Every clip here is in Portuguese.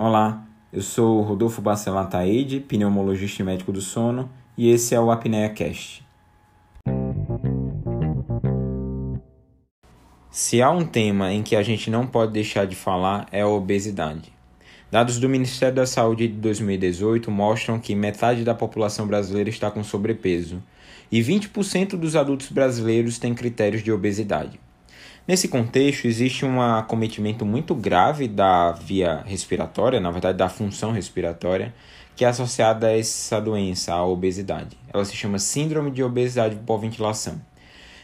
Olá, eu sou Rodolfo Bacelar Taide, pneumologista e médico do sono, e esse é o Apnea Cast. Se há um tema em que a gente não pode deixar de falar é a obesidade. Dados do Ministério da Saúde de 2018 mostram que metade da população brasileira está com sobrepeso e 20% dos adultos brasileiros têm critérios de obesidade. Nesse contexto, existe um acometimento muito grave da via respiratória, na verdade, da função respiratória, que é associada a essa doença, a obesidade. Ela se chama Síndrome de Obesidade por Ventilação.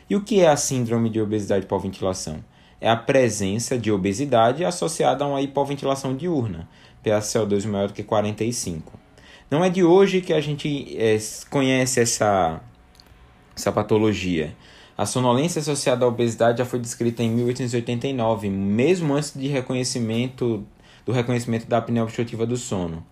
E o que é a Síndrome de Obesidade por Ventilação? É a presença de obesidade associada a uma hipoventilação diurna, PaCO2 maior do que 45. Não é de hoje que a gente é, conhece essa, essa patologia. A sonolência associada à obesidade já foi descrita em 1889, mesmo antes de reconhecimento do reconhecimento da apneia obstrutiva do sono.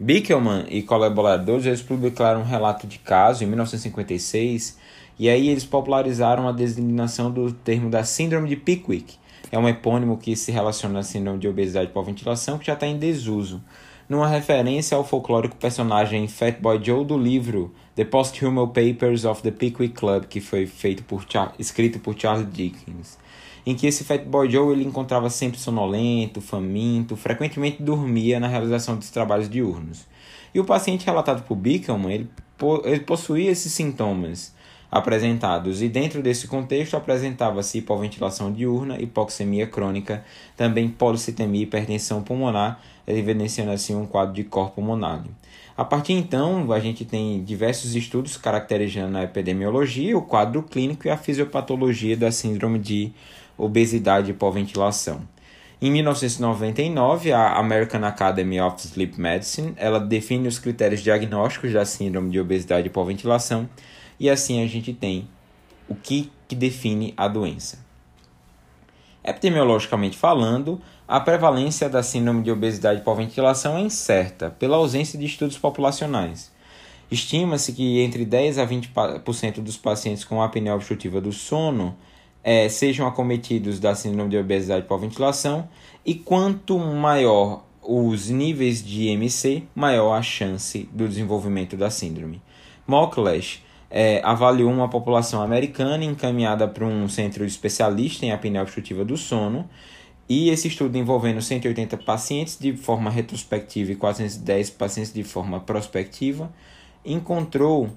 Bickelman e colaboradores eles publicaram um relato de caso em 1956 e aí eles popularizaram a designação do termo da síndrome de Pickwick. É um epônimo que se relaciona à síndrome de obesidade por ventilação que já está em desuso numa referência ao folclórico personagem Fatboy Joe do livro The Posthumous Papers of the Pickwick Club, que foi feito por escrito por Charles Dickens, em que esse Fatboy Joe ele encontrava sempre sonolento, faminto, frequentemente dormia na realização dos trabalhos diurnos. E o paciente relatado por Bickelman, ele, ele possuía esses sintomas, apresentados, e dentro desse contexto apresentava-se hipoventilação diurna, hipoxemia crônica, também policitemia e hipertensão pulmonar, evidenciando assim um quadro de corpo pulmonar. A partir então, a gente tem diversos estudos caracterizando a epidemiologia, o quadro clínico e a fisiopatologia da síndrome de obesidade hipoventilação. Em 1999, a American Academy of Sleep Medicine ela define os critérios diagnósticos da síndrome de obesidade hipoventilação e assim a gente tem o que, que define a doença. Epidemiologicamente falando, a prevalência da síndrome de obesidade por ventilação é incerta, pela ausência de estudos populacionais. Estima-se que entre 10 a 20% dos pacientes com apneia obstrutiva do sono é, sejam acometidos da síndrome de obesidade por ventilação, e quanto maior os níveis de IMC, maior a chance do desenvolvimento da síndrome. Mocklash é, avaliou uma população americana encaminhada para um centro especialista em apneia obstrutiva do sono, e esse estudo envolvendo 180 pacientes de forma retrospectiva e 410 pacientes de forma prospectiva, encontrou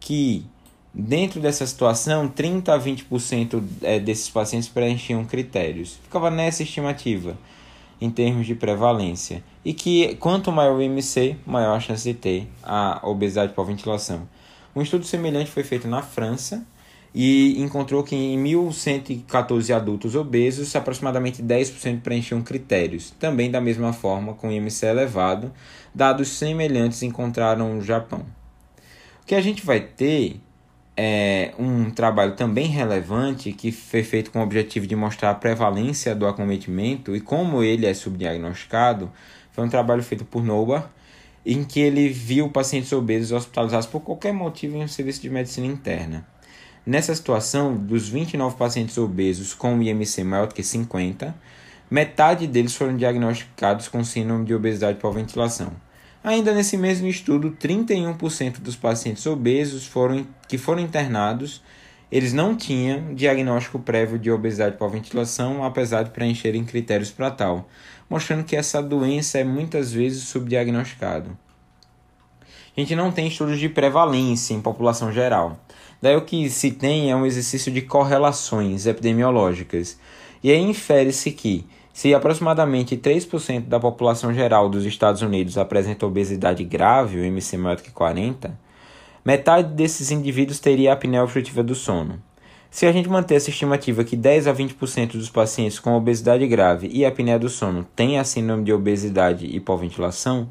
que dentro dessa situação 30 a 20% é, desses pacientes preenchiam critérios. Ficava nessa estimativa em termos de prevalência. E que quanto maior o IMC, maior a chance de ter a obesidade por ventilação. Um estudo semelhante foi feito na França e encontrou que em 1.114 adultos obesos, aproximadamente 10% preenchiam critérios. Também da mesma forma, com IMC elevado, dados semelhantes encontraram no Japão. O que a gente vai ter é um trabalho também relevante que foi feito com o objetivo de mostrar a prevalência do acometimento e como ele é subdiagnosticado. Foi um trabalho feito por Nobar em que ele viu pacientes obesos hospitalizados por qualquer motivo em um serviço de medicina interna. Nessa situação, dos 29 pacientes obesos com IMC maior do que 50, metade deles foram diagnosticados com síndrome de obesidade por ventilação. Ainda nesse mesmo estudo, 31% dos pacientes obesos foram, que foram internados, eles não tinham diagnóstico prévio de obesidade por ventilação, apesar de preencherem critérios para tal mostrando que essa doença é muitas vezes subdiagnosticada. A gente não tem estudos de prevalência em população geral. Daí o que se tem é um exercício de correlações epidemiológicas. E aí infere-se que, se aproximadamente 3% da população geral dos Estados Unidos apresenta obesidade grave, o MC maior que 40, metade desses indivíduos teria apneia obstrutiva do sono. Se a gente manter essa estimativa que 10 a 20% dos pacientes com obesidade grave e apneia do sono têm a síndrome de obesidade e hipoventilação,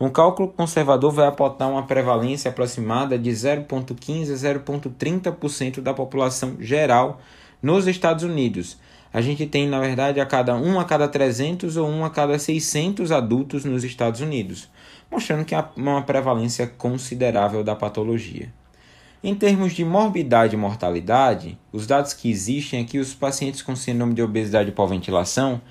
um cálculo conservador vai apontar uma prevalência aproximada de 0,15 a 0,30% da população geral nos Estados Unidos. A gente tem, na verdade, a cada 1 a cada 300 ou 1 a cada 600 adultos nos Estados Unidos, mostrando que há uma prevalência considerável da patologia. Em termos de morbidade e mortalidade, os dados que existem é que os pacientes com síndrome de obesidade por ventilação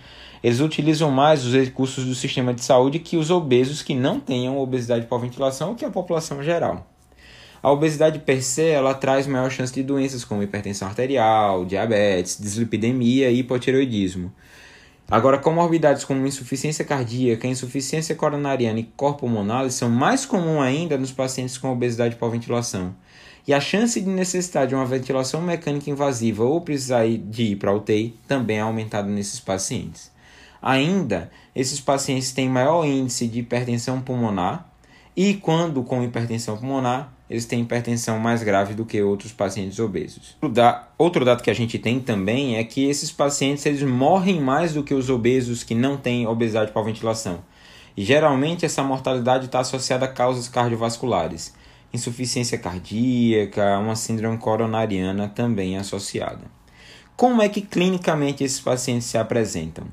eles utilizam mais os recursos do sistema de saúde que os obesos que não tenham obesidade por ventilação ou que a população geral. A obesidade per se ela traz maior chance de doenças como hipertensão arterial, diabetes, dislipidemia e hipotireoidismo. Agora, comorbidades como insuficiência cardíaca, insuficiência coronariana e corpulmonar são mais comuns ainda nos pacientes com obesidade por ventilação. E a chance de necessitar de uma ventilação mecânica invasiva ou precisar de ir para UTI também é aumentada nesses pacientes. Ainda, esses pacientes têm maior índice de hipertensão pulmonar e, quando com hipertensão pulmonar, eles têm hipertensão mais grave do que outros pacientes obesos. Outro dado que a gente tem também é que esses pacientes eles morrem mais do que os obesos que não têm obesidade por ventilação. E geralmente essa mortalidade está associada a causas cardiovasculares. Insuficiência cardíaca, uma síndrome coronariana também associada. Como é que clinicamente esses pacientes se apresentam?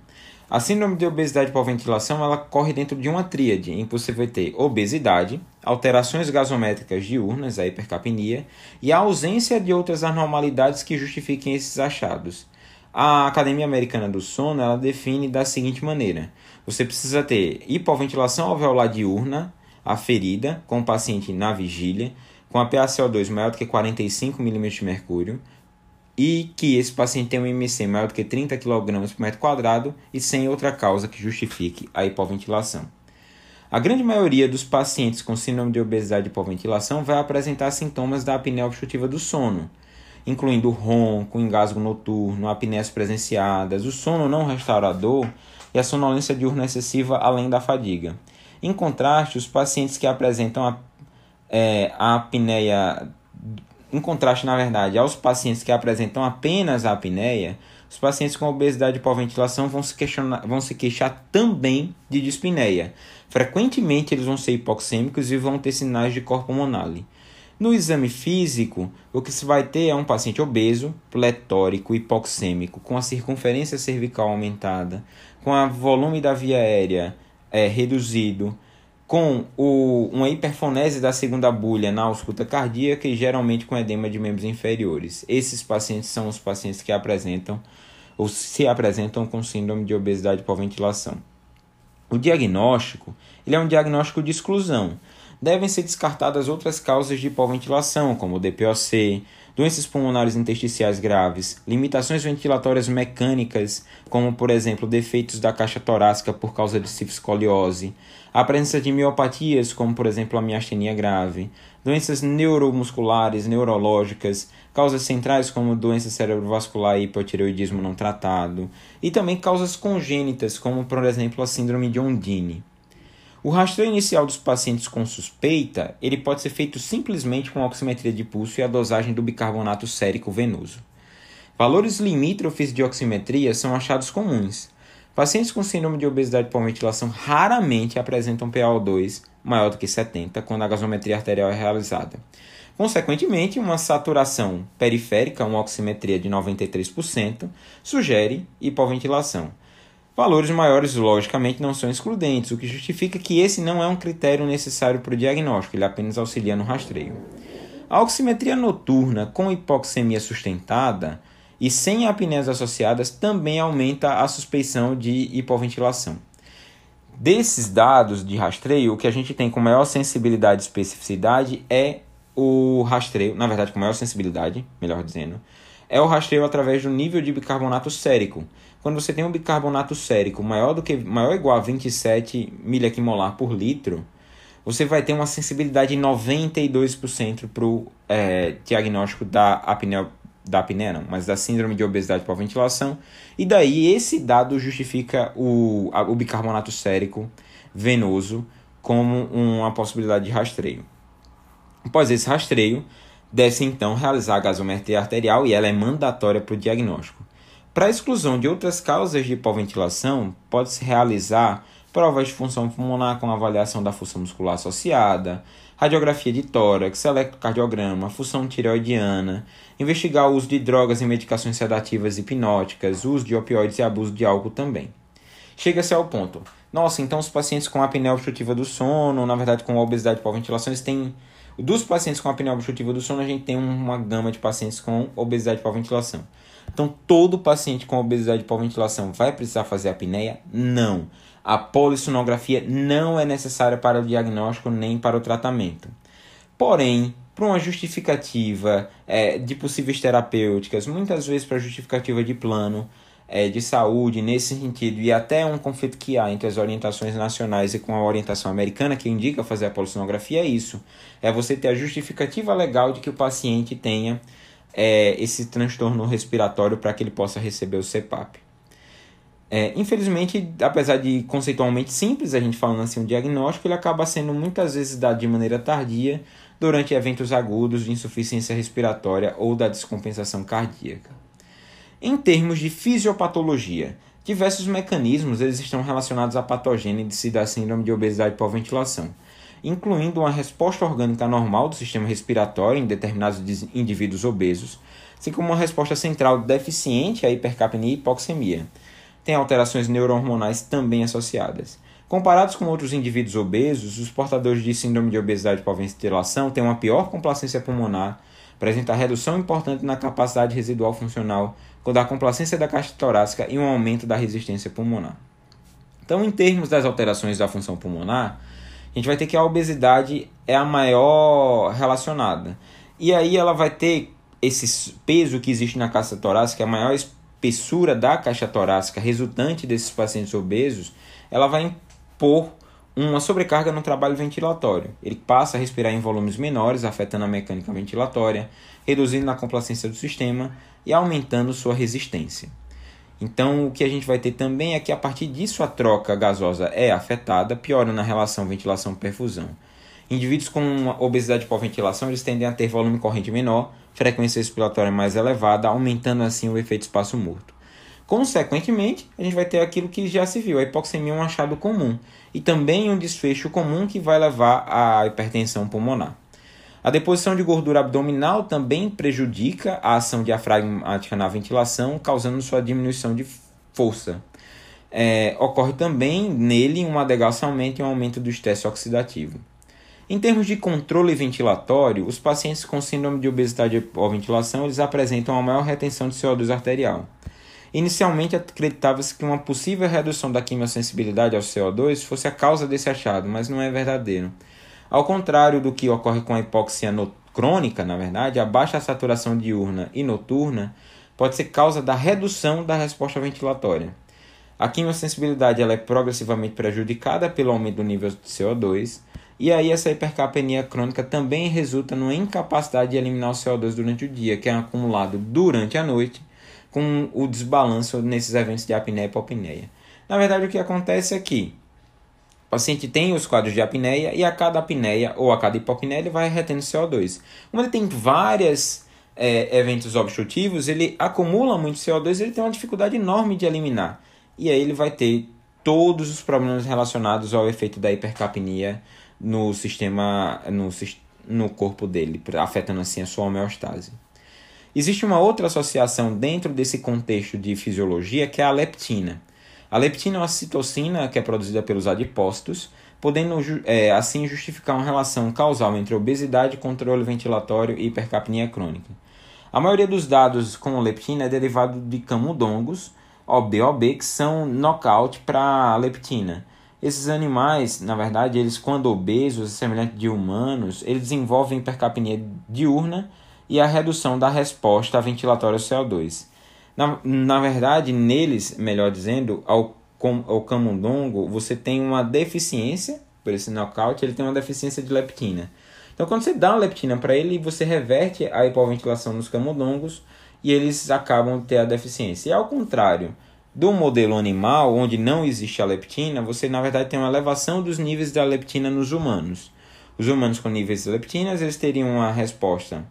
A síndrome de obesidade por ventilação ela corre dentro de uma tríade, em que você vai ter obesidade, alterações gasométricas diurnas, a hipercapnia, e a ausência de outras anormalidades que justifiquem esses achados. A Academia Americana do Sono ela define da seguinte maneira: você precisa ter hipoventilação alveolar diurna, aferida, com o paciente na vigília, com a PaCO2 maior do que 45 mm de mercúrio, e que esse paciente tem um IMC maior do que 30 kg por metro quadrado e sem outra causa que justifique a hipoventilação. A grande maioria dos pacientes com síndrome de obesidade e hipoventilação vai apresentar sintomas da apneia obstrutiva do sono, incluindo ronco, engasgo noturno, apneias presenciadas, o sono não restaurador e a sonolência diurna excessiva além da fadiga. Em contraste, os pacientes que apresentam a, é, a apneia em contraste, na verdade, aos pacientes que apresentam apenas a apneia, os pacientes com obesidade por ventilação vão se, questionar, vão se queixar também de dispneia. Frequentemente eles vão ser hipoxêmicos e vão ter sinais de corpo monale. No exame físico, o que se vai ter é um paciente obeso, pletórico, hipoxêmico, com a circunferência cervical aumentada, com o volume da via aérea é, reduzido, com o, uma hiperfonese da segunda bulha na ausculta cardíaca e geralmente com edema de membros inferiores. Esses pacientes são os pacientes que apresentam ou se apresentam com síndrome de obesidade por ventilação. O diagnóstico ele é um diagnóstico de exclusão. Devem ser descartadas outras causas de hipoventilação, como o DPOC, doenças pulmonares intersticiais graves, limitações ventilatórias mecânicas, como por exemplo defeitos da caixa torácica por causa de cifescoliose, a presença de miopatias, como por exemplo a miastenia grave, doenças neuromusculares, neurológicas, causas centrais como doença cerebrovascular e hipotireoidismo não tratado, e também causas congênitas, como por exemplo a síndrome de Ondine. O rastreio inicial dos pacientes com suspeita, ele pode ser feito simplesmente com oximetria de pulso e a dosagem do bicarbonato sérico venoso. Valores limítrofes de oximetria são achados comuns. Pacientes com síndrome de obesidade por ventilação raramente apresentam PaO2 maior do que 70 quando a gasometria arterial é realizada. Consequentemente, uma saturação periférica, uma oximetria de 93%, sugere hipoventilação. Valores maiores, logicamente, não são excludentes, o que justifica que esse não é um critério necessário para o diagnóstico, ele apenas auxilia no rastreio. A oximetria noturna com hipoxemia sustentada e sem apneias associadas também aumenta a suspeição de hipoventilação. Desses dados de rastreio, o que a gente tem com maior sensibilidade e especificidade é o rastreio, na verdade, com maior sensibilidade, melhor dizendo, é o rastreio através do nível de bicarbonato sérico, quando você tem um bicarbonato sérico maior do que maior ou igual a 27 miliquimolar por litro, você vai ter uma sensibilidade de 92% para o é, diagnóstico da apneia, da apneia não, mas da síndrome de obesidade por ventilação. E daí esse dado justifica o, o bicarbonato sérico venoso como uma possibilidade de rastreio. Após esse rastreio, deve-se então realizar a gasometria arterial e ela é mandatória para o diagnóstico. Para a exclusão de outras causas de hipoventilação, pode-se realizar provas de função pulmonar com avaliação da função muscular associada, radiografia de tórax, eletrocardiograma, função tireoidiana, investigar o uso de drogas e medicações sedativas hipnóticas, uso de opioides e abuso de álcool também. Chega-se ao ponto. Nossa, então os pacientes com apneia obstrutiva do sono, na verdade com obesidade por ventilação, eles têm Dos pacientes com apneia obstrutiva do sono, a gente tem uma gama de pacientes com obesidade por ventilação. Então, todo paciente com obesidade por ventilação vai precisar fazer apneia? Não. A polissonografia não é necessária para o diagnóstico nem para o tratamento. Porém, para uma justificativa é, de possíveis terapêuticas, muitas vezes para justificativa de plano, é, de saúde nesse sentido e até um conflito que há entre as orientações nacionais e com a orientação americana que indica fazer a polissonografia é isso. É você ter a justificativa legal de que o paciente tenha é, esse transtorno respiratório para que ele possa receber o CPAP. É, infelizmente, apesar de conceitualmente simples, a gente falando assim, o diagnóstico, ele acaba sendo muitas vezes dado de maneira tardia durante eventos agudos de insuficiência respiratória ou da descompensação cardíaca. Em termos de fisiopatologia, diversos mecanismos eles estão relacionados à patogênese da síndrome de obesidade por ventilação, incluindo uma resposta orgânica normal do sistema respiratório em determinados indivíduos obesos, assim como uma resposta central deficiente à hipercapnia e hipoxemia. Tem alterações neurohormonais também associadas. Comparados com outros indivíduos obesos, os portadores de síndrome de obesidade por ventilação têm uma pior complacência pulmonar, apresentam redução importante na capacidade residual funcional com a complacência da caixa torácica e um aumento da resistência pulmonar. Então, em termos das alterações da função pulmonar, a gente vai ter que a obesidade é a maior relacionada. E aí ela vai ter esse peso que existe na caixa torácica, a maior espessura da caixa torácica resultante desses pacientes obesos, ela vai impor uma sobrecarga no trabalho ventilatório. Ele passa a respirar em volumes menores, afetando a mecânica ventilatória, reduzindo a complacência do sistema e aumentando sua resistência. Então, o que a gente vai ter também é que a partir disso a troca gasosa é afetada, piorando a relação ventilação-perfusão. Indivíduos com obesidade por ventilação eles tendem a ter volume corrente menor, frequência respiratória mais elevada, aumentando assim o efeito espaço morto. Consequentemente, a gente vai ter aquilo que já se viu, a hipoxemia é um achado comum e também um desfecho comum que vai levar à hipertensão pulmonar. A deposição de gordura abdominal também prejudica a ação diafragmática na ventilação, causando sua diminuição de força. É, ocorre também nele um adelgaçamento e um aumento do estresse oxidativo. Em termos de controle ventilatório, os pacientes com síndrome de obesidade por ventilação eles apresentam uma maior retenção de CO2 arterial. Inicialmente acreditava-se que uma possível redução da quimiosensibilidade ao CO2 fosse a causa desse achado, mas não é verdadeiro. Ao contrário do que ocorre com a hipóxia crônica, na verdade, a baixa saturação diurna e noturna pode ser causa da redução da resposta ventilatória. A quimiosensibilidade ela é progressivamente prejudicada pelo aumento do nível de CO2, e aí essa hipercapnia crônica também resulta numa incapacidade de eliminar o CO2 durante o dia, que é acumulado durante a noite com o desbalanço nesses eventos de apneia e hipopneia. Na verdade, o que acontece é que o paciente tem os quadros de apneia e a cada apneia ou a cada hipopneia ele vai retendo CO2. Como ele tem vários é, eventos obstrutivos, ele acumula muito CO2 e ele tem uma dificuldade enorme de eliminar. E aí ele vai ter todos os problemas relacionados ao efeito da hipercapnia no sistema, no, no corpo dele, afetando assim a sua homeostase. Existe uma outra associação dentro desse contexto de fisiologia que é a leptina. A leptina é uma citocina que é produzida pelos adipócitos, podendo é, assim justificar uma relação causal entre obesidade, controle ventilatório e hipercapnia crônica. A maioria dos dados com leptina é derivado de camundongos, OBOB, que são knockout para leptina. Esses animais, na verdade, eles quando obesos, semelhante de humanos, eles desenvolvem hipercapnia diurna e a redução da resposta ventilatória ao CO2. Na, na verdade, neles, melhor dizendo, ao, ao camundongo, você tem uma deficiência, por esse knockout, ele tem uma deficiência de leptina. Então, quando você dá uma leptina para ele, você reverte a hipoventilação nos camundongos e eles acabam de ter a deficiência. E ao contrário do modelo animal, onde não existe a leptina, você na verdade tem uma elevação dos níveis da leptina nos humanos. Os humanos com níveis de leptinas, eles teriam uma resposta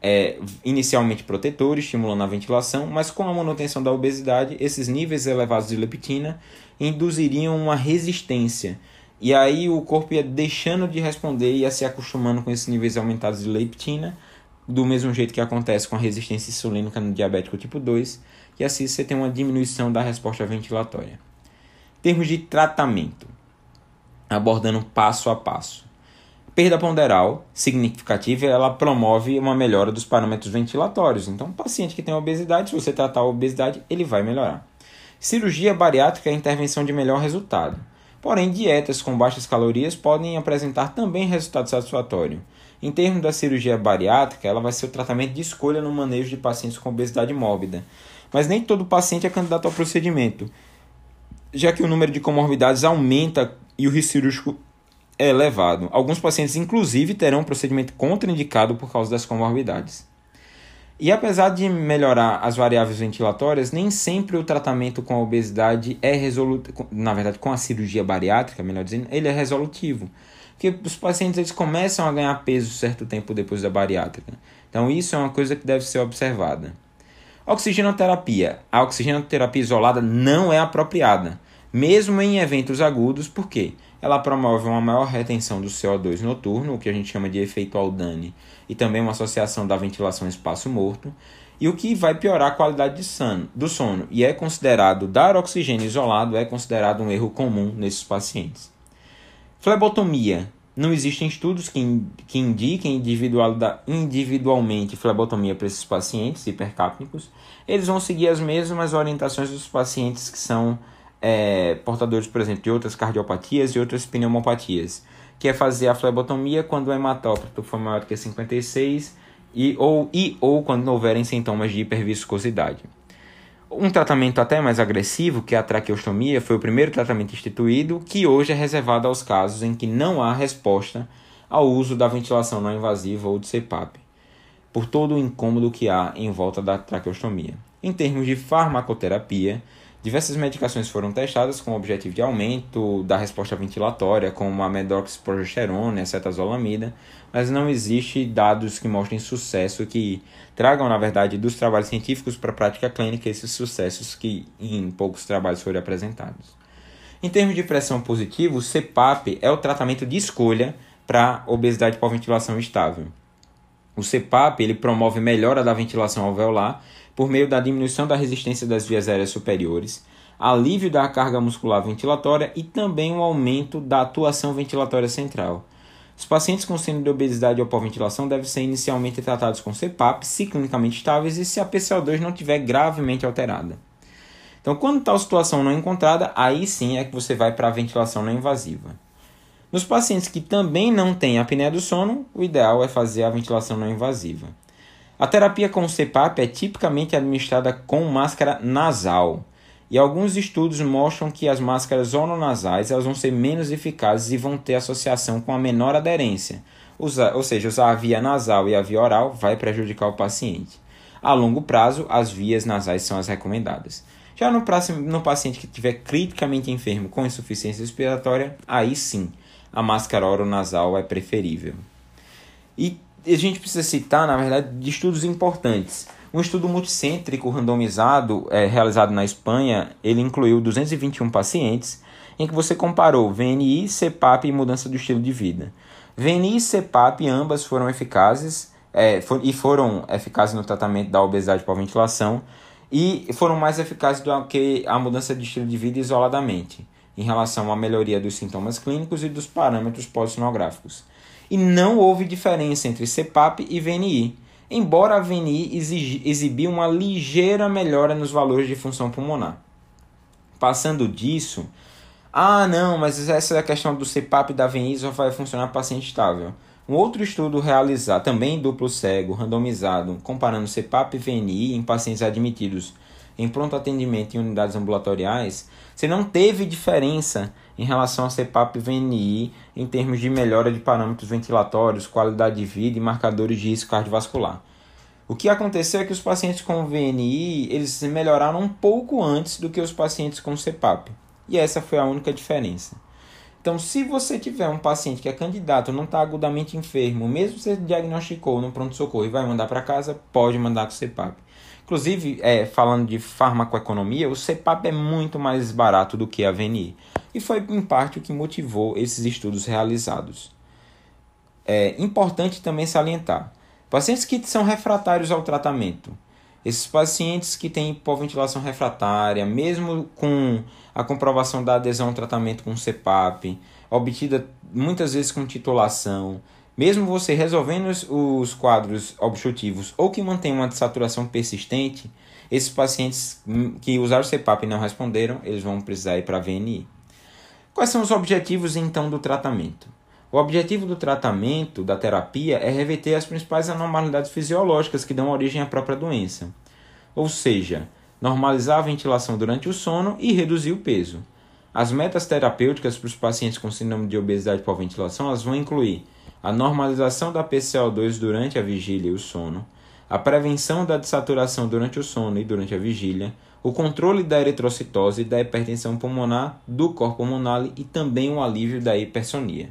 é, inicialmente protetor, estimulando a ventilação, mas com a manutenção da obesidade, esses níveis elevados de leptina induziriam uma resistência. E aí o corpo ia deixando de responder e ia se acostumando com esses níveis aumentados de leptina, do mesmo jeito que acontece com a resistência insulínica no diabético tipo 2, e assim você tem uma diminuição da resposta ventilatória. Em termos de tratamento, abordando passo a passo. Perda ponderal significativa ela promove uma melhora dos parâmetros ventilatórios. Então, o paciente que tem obesidade, se você tratar a obesidade, ele vai melhorar. Cirurgia bariátrica é a intervenção de melhor resultado. Porém, dietas com baixas calorias podem apresentar também resultado satisfatório. Em termos da cirurgia bariátrica, ela vai ser o tratamento de escolha no manejo de pacientes com obesidade mórbida. Mas nem todo paciente é candidato ao procedimento, já que o número de comorbidades aumenta e o risco cirúrgico é elevado. Alguns pacientes, inclusive, terão um procedimento contraindicado por causa das comorbidades. E apesar de melhorar as variáveis ventilatórias, nem sempre o tratamento com a obesidade é resolutivo. Na verdade, com a cirurgia bariátrica, melhor dizendo, ele é resolutivo. Porque os pacientes eles começam a ganhar peso certo tempo depois da bariátrica. Então, isso é uma coisa que deve ser observada. Oxigenoterapia. A oxigenoterapia isolada não é apropriada, mesmo em eventos agudos, por quê? Ela promove uma maior retenção do CO2 noturno, o que a gente chama de efeito Aldane, e também uma associação da ventilação espaço morto, e o que vai piorar a qualidade do sono, e é considerado dar oxigênio isolado é considerado um erro comum nesses pacientes. Flebotomia. Não existem estudos que, que indiquem individual, individualmente flebotomia para esses pacientes hipercápnicos. Eles vão seguir as mesmas orientações dos pacientes que são é, portadores, por exemplo, de outras cardiopatias e outras pneumopatias, que é fazer a flebotomia quando o hematócrito for maior do que 56 e ou, e, ou quando houverem sintomas de hiperviscosidade. Um tratamento até mais agressivo, que é a traqueostomia, foi o primeiro tratamento instituído, que hoje é reservado aos casos em que não há resposta ao uso da ventilação não invasiva ou de CPAP, por todo o incômodo que há em volta da traqueostomia. Em termos de farmacoterapia, Diversas medicações foram testadas com o objetivo de aumento da resposta ventilatória, como a medoxprogesterona e a cetazolamida, mas não existe dados que mostrem sucesso que tragam, na verdade, dos trabalhos científicos para a prática clínica esses sucessos que em poucos trabalhos foram apresentados. Em termos de pressão positiva, o CPAP é o tratamento de escolha para obesidade por ventilação estável. O CPAP ele promove melhora da ventilação alveolar por meio da diminuição da resistência das vias aéreas superiores, alívio da carga muscular ventilatória e também um aumento da atuação ventilatória central. Os pacientes com síndrome de obesidade ou hipoventilação devem ser inicialmente tratados com CPAP, se clinicamente estáveis e se a PCO2 não estiver gravemente alterada. Então, quando tal situação não é encontrada, aí sim é que você vai para a ventilação não invasiva. Nos pacientes que também não têm apneia do sono, o ideal é fazer a ventilação não invasiva. A terapia com CPAP é tipicamente administrada com máscara nasal. E alguns estudos mostram que as máscaras ononasais elas vão ser menos eficazes e vão ter associação com a menor aderência. Usar, ou seja, usar a via nasal e a via oral vai prejudicar o paciente. A longo prazo, as vias nasais são as recomendadas. Já no, próximo, no paciente que estiver criticamente enfermo com insuficiência respiratória, aí sim, a máscara oronasal é preferível. E a gente precisa citar, na verdade, de estudos importantes. Um estudo multicêntrico randomizado é, realizado na Espanha, ele incluiu 221 pacientes, em que você comparou VNI, CPAP e mudança do estilo de vida. VNI e CPAP ambas foram eficazes é, for, e foram eficazes no tratamento da obesidade por ventilação e foram mais eficazes do que a mudança de estilo de vida isoladamente, em relação à melhoria dos sintomas clínicos e dos parâmetros pós-sonográficos e não houve diferença entre CPAP e VNI, embora a VNI exibia uma ligeira melhora nos valores de função pulmonar. Passando disso, ah não, mas essa é a questão do CPAP e da VNI só vai funcionar paciente estável. Um outro estudo realizado, também duplo cego, randomizado, comparando CPAP e VNI em pacientes admitidos em pronto atendimento em unidades ambulatoriais, você não teve diferença em relação a CPAP e VNI em termos de melhora de parâmetros ventilatórios, qualidade de vida e marcadores de risco cardiovascular. O que aconteceu é que os pacientes com VNI eles melhoraram um pouco antes do que os pacientes com CPAP. E essa foi a única diferença. Então, se você tiver um paciente que é candidato, não está agudamente enfermo, mesmo você diagnosticou no pronto-socorro e vai mandar para casa, pode mandar com CPAP. Inclusive, é, falando de farmacoeconomia, o CPAP é muito mais barato do que a VNI. E foi em parte o que motivou esses estudos realizados. É importante também salientar: pacientes que são refratários ao tratamento. Esses pacientes que têm hipoventilação refratária, mesmo com a comprovação da adesão ao tratamento com CPAP, obtida muitas vezes com titulação, Mesmo você resolvendo os, os quadros obstrutivos ou que mantém uma saturação persistente, esses pacientes que usaram o CPAP e não responderam, eles vão precisar ir para a VNI. Quais são os objetivos então do tratamento? O objetivo do tratamento, da terapia, é reverter as principais anormalidades fisiológicas que dão origem à própria doença. Ou seja, normalizar a ventilação durante o sono e reduzir o peso. As metas terapêuticas para os pacientes com síndrome de obesidade por ventilação elas vão incluir a normalização da PCO2 durante a vigília e o sono, a prevenção da desaturação durante o sono e durante a vigília, o controle da eritrocitose e da hipertensão pulmonar do corpo pulmonar e também o alívio da hipersonia.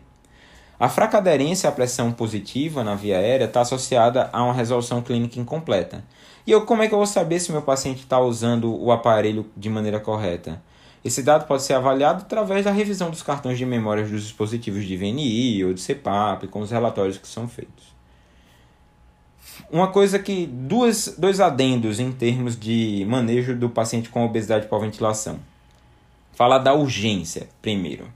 A fraca aderência à pressão positiva na via aérea está associada a uma resolução clínica incompleta. E eu, como é que eu vou saber se meu paciente está usando o aparelho de maneira correta? Esse dado pode ser avaliado através da revisão dos cartões de memória dos dispositivos de VNI ou de CPAP, com os relatórios que são feitos. Uma coisa que. Duas, dois adendos em termos de manejo do paciente com obesidade por ventilação. Falar da urgência, primeiro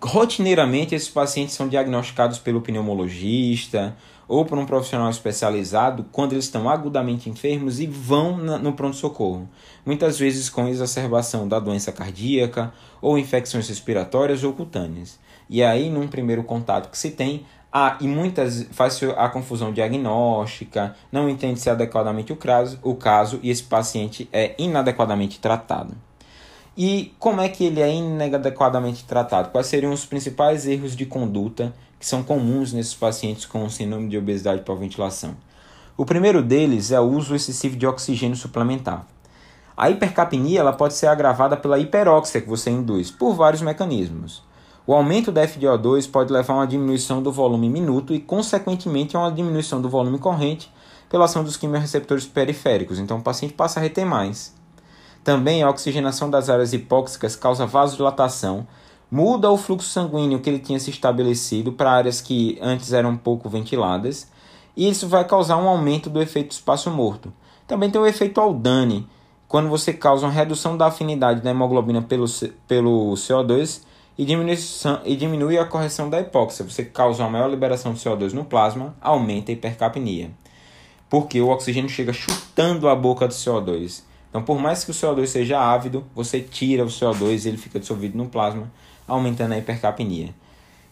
rotineiramente esses pacientes são diagnosticados pelo pneumologista ou por um profissional especializado quando eles estão agudamente enfermos e vão no pronto-socorro, muitas vezes com exacerbação da doença cardíaca ou infecções respiratórias ou cutâneas. E aí, num primeiro contato que se tem, há e muitas faz a confusão diagnóstica, não entende-se adequadamente o caso, o caso e esse paciente é inadequadamente tratado. E como é que ele é inadequadamente tratado? Quais seriam os principais erros de conduta que são comuns nesses pacientes com síndrome de obesidade por ventilação? O primeiro deles é o uso excessivo de oxigênio suplementar. A hipercapnia ela pode ser agravada pela hiperóxia que você induz, por vários mecanismos. O aumento da FiO2 pode levar a uma diminuição do volume minuto e, consequentemente, a uma diminuição do volume corrente pela ação dos quimiorreceptores periféricos. Então, o paciente passa a reter mais. Também a oxigenação das áreas hipóxicas causa vasodilatação, muda o fluxo sanguíneo que ele tinha se estabelecido para áreas que antes eram pouco ventiladas, e isso vai causar um aumento do efeito espaço morto. Também tem o efeito Aldane, quando você causa uma redução da afinidade da hemoglobina pelo, pelo CO2 e diminui, e diminui a correção da hipóxia. Você causa uma maior liberação de CO2 no plasma, aumenta a hipercapnia. Porque o oxigênio chega chutando a boca do CO2. Então, por mais que o CO2 seja ávido, você tira o CO2 e ele fica dissolvido no plasma, aumentando a hipercapnia.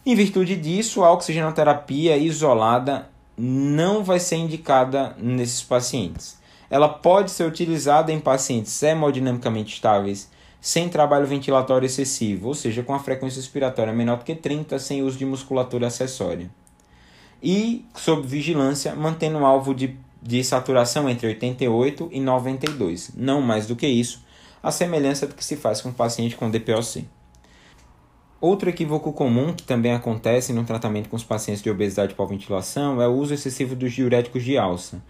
Em virtude disso, a oxigenoterapia isolada não vai ser indicada nesses pacientes. Ela pode ser utilizada em pacientes hemodinamicamente estáveis, sem trabalho ventilatório excessivo, ou seja, com a frequência respiratória menor do que 30, sem uso de musculatura acessória. E sob vigilância, mantendo o alvo de de saturação entre 88 e 92, não mais do que isso, a semelhança do que se faz com o paciente com DPOC. Outro equívoco comum que também acontece no tratamento com os pacientes de obesidade por ventilação é o uso excessivo dos diuréticos de alça.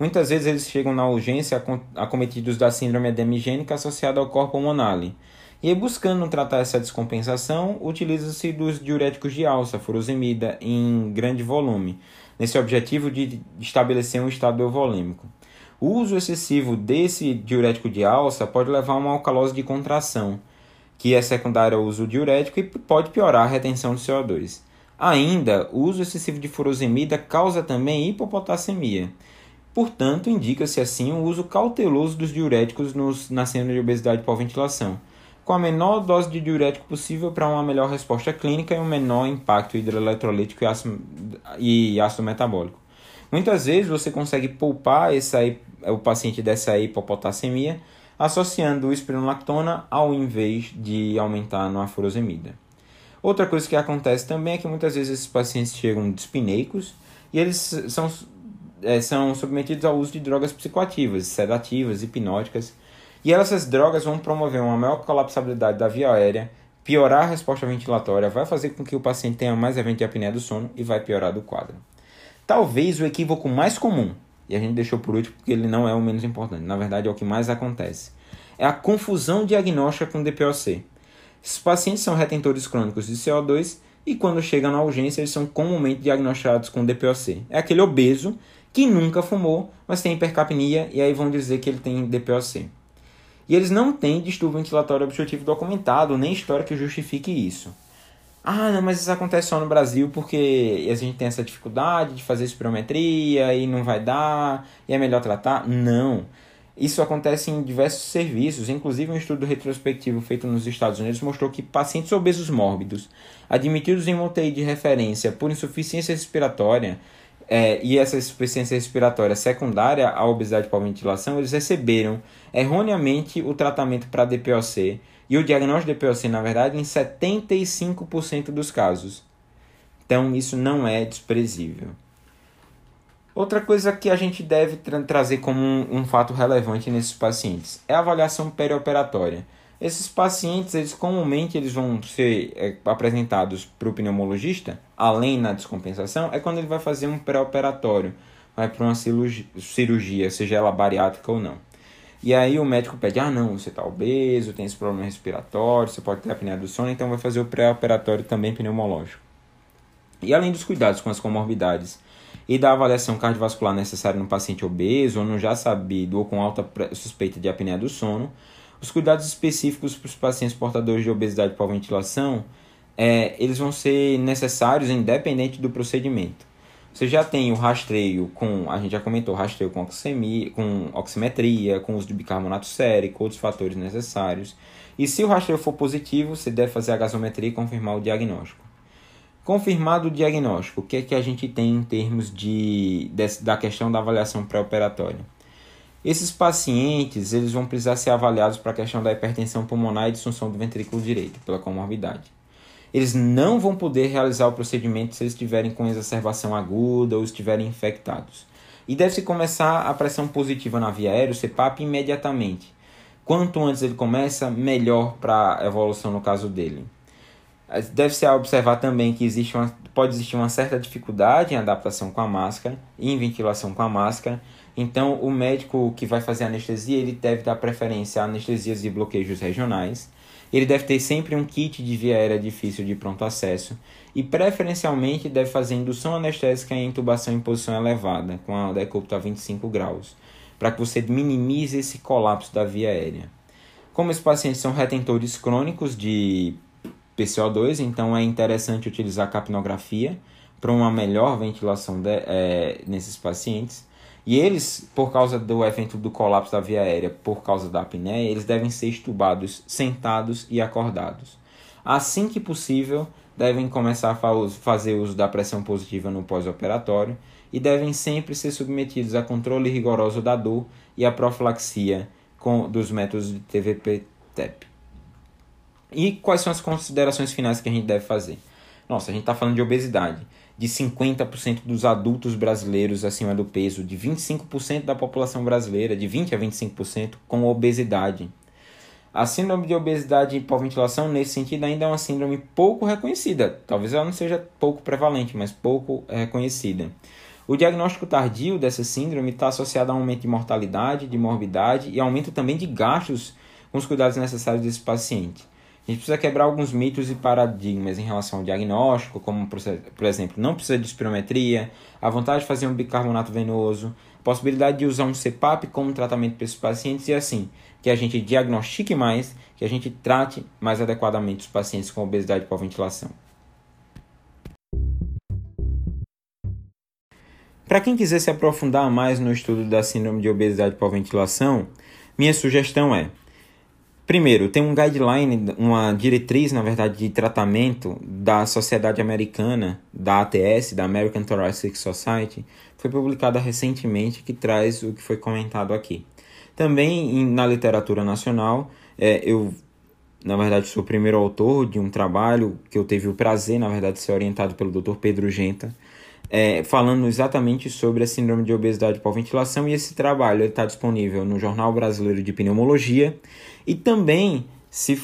Muitas vezes eles chegam na urgência acometidos da síndrome edemigênica associada ao corpo monale. E buscando tratar essa descompensação, utiliza-se dos diuréticos de alça, furosemida, em grande volume, nesse objetivo de estabelecer um estado euvolêmico. O uso excessivo desse diurético de alça pode levar a uma alcalose de contração, que é secundária ao uso diurético e pode piorar a retenção de CO2. Ainda, o uso excessivo de furosemida causa também hipopotassemia. Portanto, indica-se assim o uso cauteloso dos diuréticos nos, na cena de obesidade por ventilação com a menor dose de diurético possível para uma melhor resposta clínica e um menor impacto hidroeletrolítico e ácido, e ácido metabólico. Muitas vezes você consegue poupar essa, o paciente dessa hipopotassemia associando o espironolactona ao invés de aumentar a furosemida. Outra coisa que acontece também é que muitas vezes esses pacientes chegam dispneicos e eles são, é, são submetidos ao uso de drogas psicoativas, sedativas, hipnóticas, e essas drogas vão promover uma maior colapsabilidade da via aérea, piorar a resposta ventilatória, vai fazer com que o paciente tenha mais evento de apneia do sono e vai piorar do quadro. Talvez o equívoco mais comum, e a gente deixou por último porque ele não é o menos importante, na verdade é o que mais acontece, é a confusão diagnóstica com DPOC. Esses pacientes são retentores crônicos de CO2 e quando chegam na urgência eles são comumente diagnosticados com DPOC. É aquele obeso que nunca fumou, mas tem hipercapnia e aí vão dizer que ele tem DPOC. E eles não têm distúrbio ventilatório obstrutivo documentado, nem história que justifique isso. Ah, não, mas isso acontece só no Brasil porque a gente tem essa dificuldade de fazer espirometria e não vai dar, e é melhor tratar. Não. Isso acontece em diversos serviços, inclusive um estudo retrospectivo feito nos Estados Unidos mostrou que pacientes obesos mórbidos, admitidos em uma UTI de referência por insuficiência respiratória, é, e essa insuficiência respiratória secundária à obesidade por ventilação, eles receberam erroneamente o tratamento para DPOC e o diagnóstico de DPOC, na verdade, em 75% dos casos. Então, isso não é desprezível. Outra coisa que a gente deve tra trazer como um, um, fato relevante nesses pacientes é a avaliação perioperatória. Esses pacientes, eles comumente eles vão ser é, apresentados para o pneumologista, além na descompensação, é quando ele vai fazer um pré-operatório, vai para uma cirurgia, seja ela bariátrica ou não. E aí o médico pede, ah não, você está obeso, tem esse problema respiratório, você pode ter apneia do sono, então vai fazer o pré-operatório também pneumológico. E além dos cuidados com as comorbidades e da avaliação cardiovascular necessária no paciente obeso ou no já sabido ou com alta suspeita de apneia do sono, os cuidados específicos para os pacientes portadores de obesidade por ventilação, é, eles vão ser necessários independente do procedimento. Você já tem o rastreio com, a gente já comentou, rastreio com, oxemia, com oximetria, com uso de bicarbonato sérico, outros fatores necessários. E se o rastreio for positivo, você deve fazer a gasometria e confirmar o diagnóstico. Confirmado o diagnóstico, o que é que a gente tem em termos de, de da questão da avaliação pré-operatória? Esses pacientes eles vão precisar ser avaliados para a questão da hipertensão pulmonar e disfunção do ventrículo direito, pela comorbidade. Eles não vão poder realizar o procedimento se eles estiverem com exacerbação aguda ou estiverem infectados. E deve-se começar a pressão positiva na via aérea, o CPAP, imediatamente. Quanto antes ele começa, melhor para a evolução no caso dele. Deve-se observar também que existe uma, pode existir uma certa dificuldade em adaptação com a máscara e em ventilação com a máscara. Então, o médico que vai fazer anestesia, ele deve dar preferência a anestesias e bloqueios regionais. Ele deve ter sempre um kit de via aérea difícil de pronto acesso e, preferencialmente, deve fazer indução anestésica e intubação em posição elevada, com a decúbito a 25 graus, para que você minimize esse colapso da via aérea. Como esses pacientes são retentores crônicos de PCO2, então é interessante utilizar capnografia para uma melhor ventilação de, é, nesses pacientes. E eles, por causa do evento do colapso da via aérea, por causa da apneia, eles devem ser estubados sentados e acordados. Assim que possível, devem começar a fazer uso da pressão positiva no pós-operatório e devem sempre ser submetidos a controle rigoroso da dor e a profilaxia com, dos métodos de TVP-TEP. E quais são as considerações finais que a gente deve fazer? Nossa, a gente está falando de obesidade, de 50% dos adultos brasileiros acima do peso, de 25% da população brasileira, de 20 a 25% com obesidade. A síndrome de obesidade por ventilação, nesse sentido, ainda é uma síndrome pouco reconhecida. Talvez ela não seja pouco prevalente, mas pouco reconhecida. O diagnóstico tardio dessa síndrome está associado a um aumento de mortalidade, de morbidade e aumento também de gastos com os cuidados necessários desse paciente. A gente precisa quebrar alguns mitos e paradigmas em relação ao diagnóstico, como, por exemplo, não precisa de espirometria, a vontade de fazer um bicarbonato venoso, possibilidade de usar um CPAP como tratamento para esses pacientes e assim, que a gente diagnostique mais, que a gente trate mais adequadamente os pacientes com obesidade por ventilação. Para quem quiser se aprofundar mais no estudo da síndrome de obesidade por ventilação, minha sugestão é Primeiro, tem um guideline, uma diretriz, na verdade, de tratamento da Sociedade Americana, da ATS, da American Thoracic Society, foi publicada recentemente, que traz o que foi comentado aqui. Também na literatura nacional, é, eu, na verdade, sou o primeiro autor de um trabalho que eu teve o prazer, na verdade, de ser orientado pelo Dr. Pedro Genta, é, falando exatamente sobre a síndrome de obesidade por ventilação, e esse trabalho está disponível no Jornal Brasileiro de Pneumologia e também, se,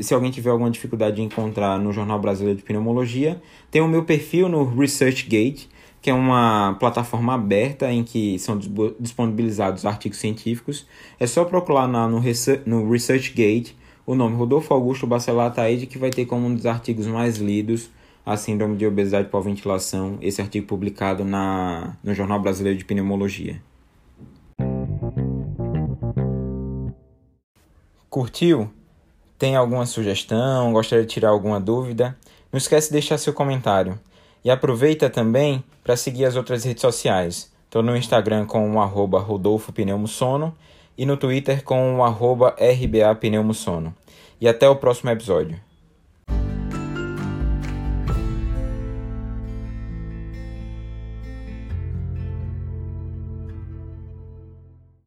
se alguém tiver alguma dificuldade de encontrar no Jornal Brasileiro de Pneumologia, tem o meu perfil no ResearchGate, que é uma plataforma aberta em que são disponibilizados artigos científicos. É só procurar na, no, no ResearchGate o nome Rodolfo Augusto Bacelar Taide, que vai ter como um dos artigos mais lidos a síndrome de obesidade por ventilação, esse artigo publicado na, no Jornal Brasileiro de Pneumologia. Curtiu? Tem alguma sugestão? Gostaria de tirar alguma dúvida? Não esquece de deixar seu comentário. E aproveita também para seguir as outras redes sociais. Estou no Instagram com o arroba Rodolfo Pneumosono e no Twitter com o arroba RBA Pneumosono. E até o próximo episódio.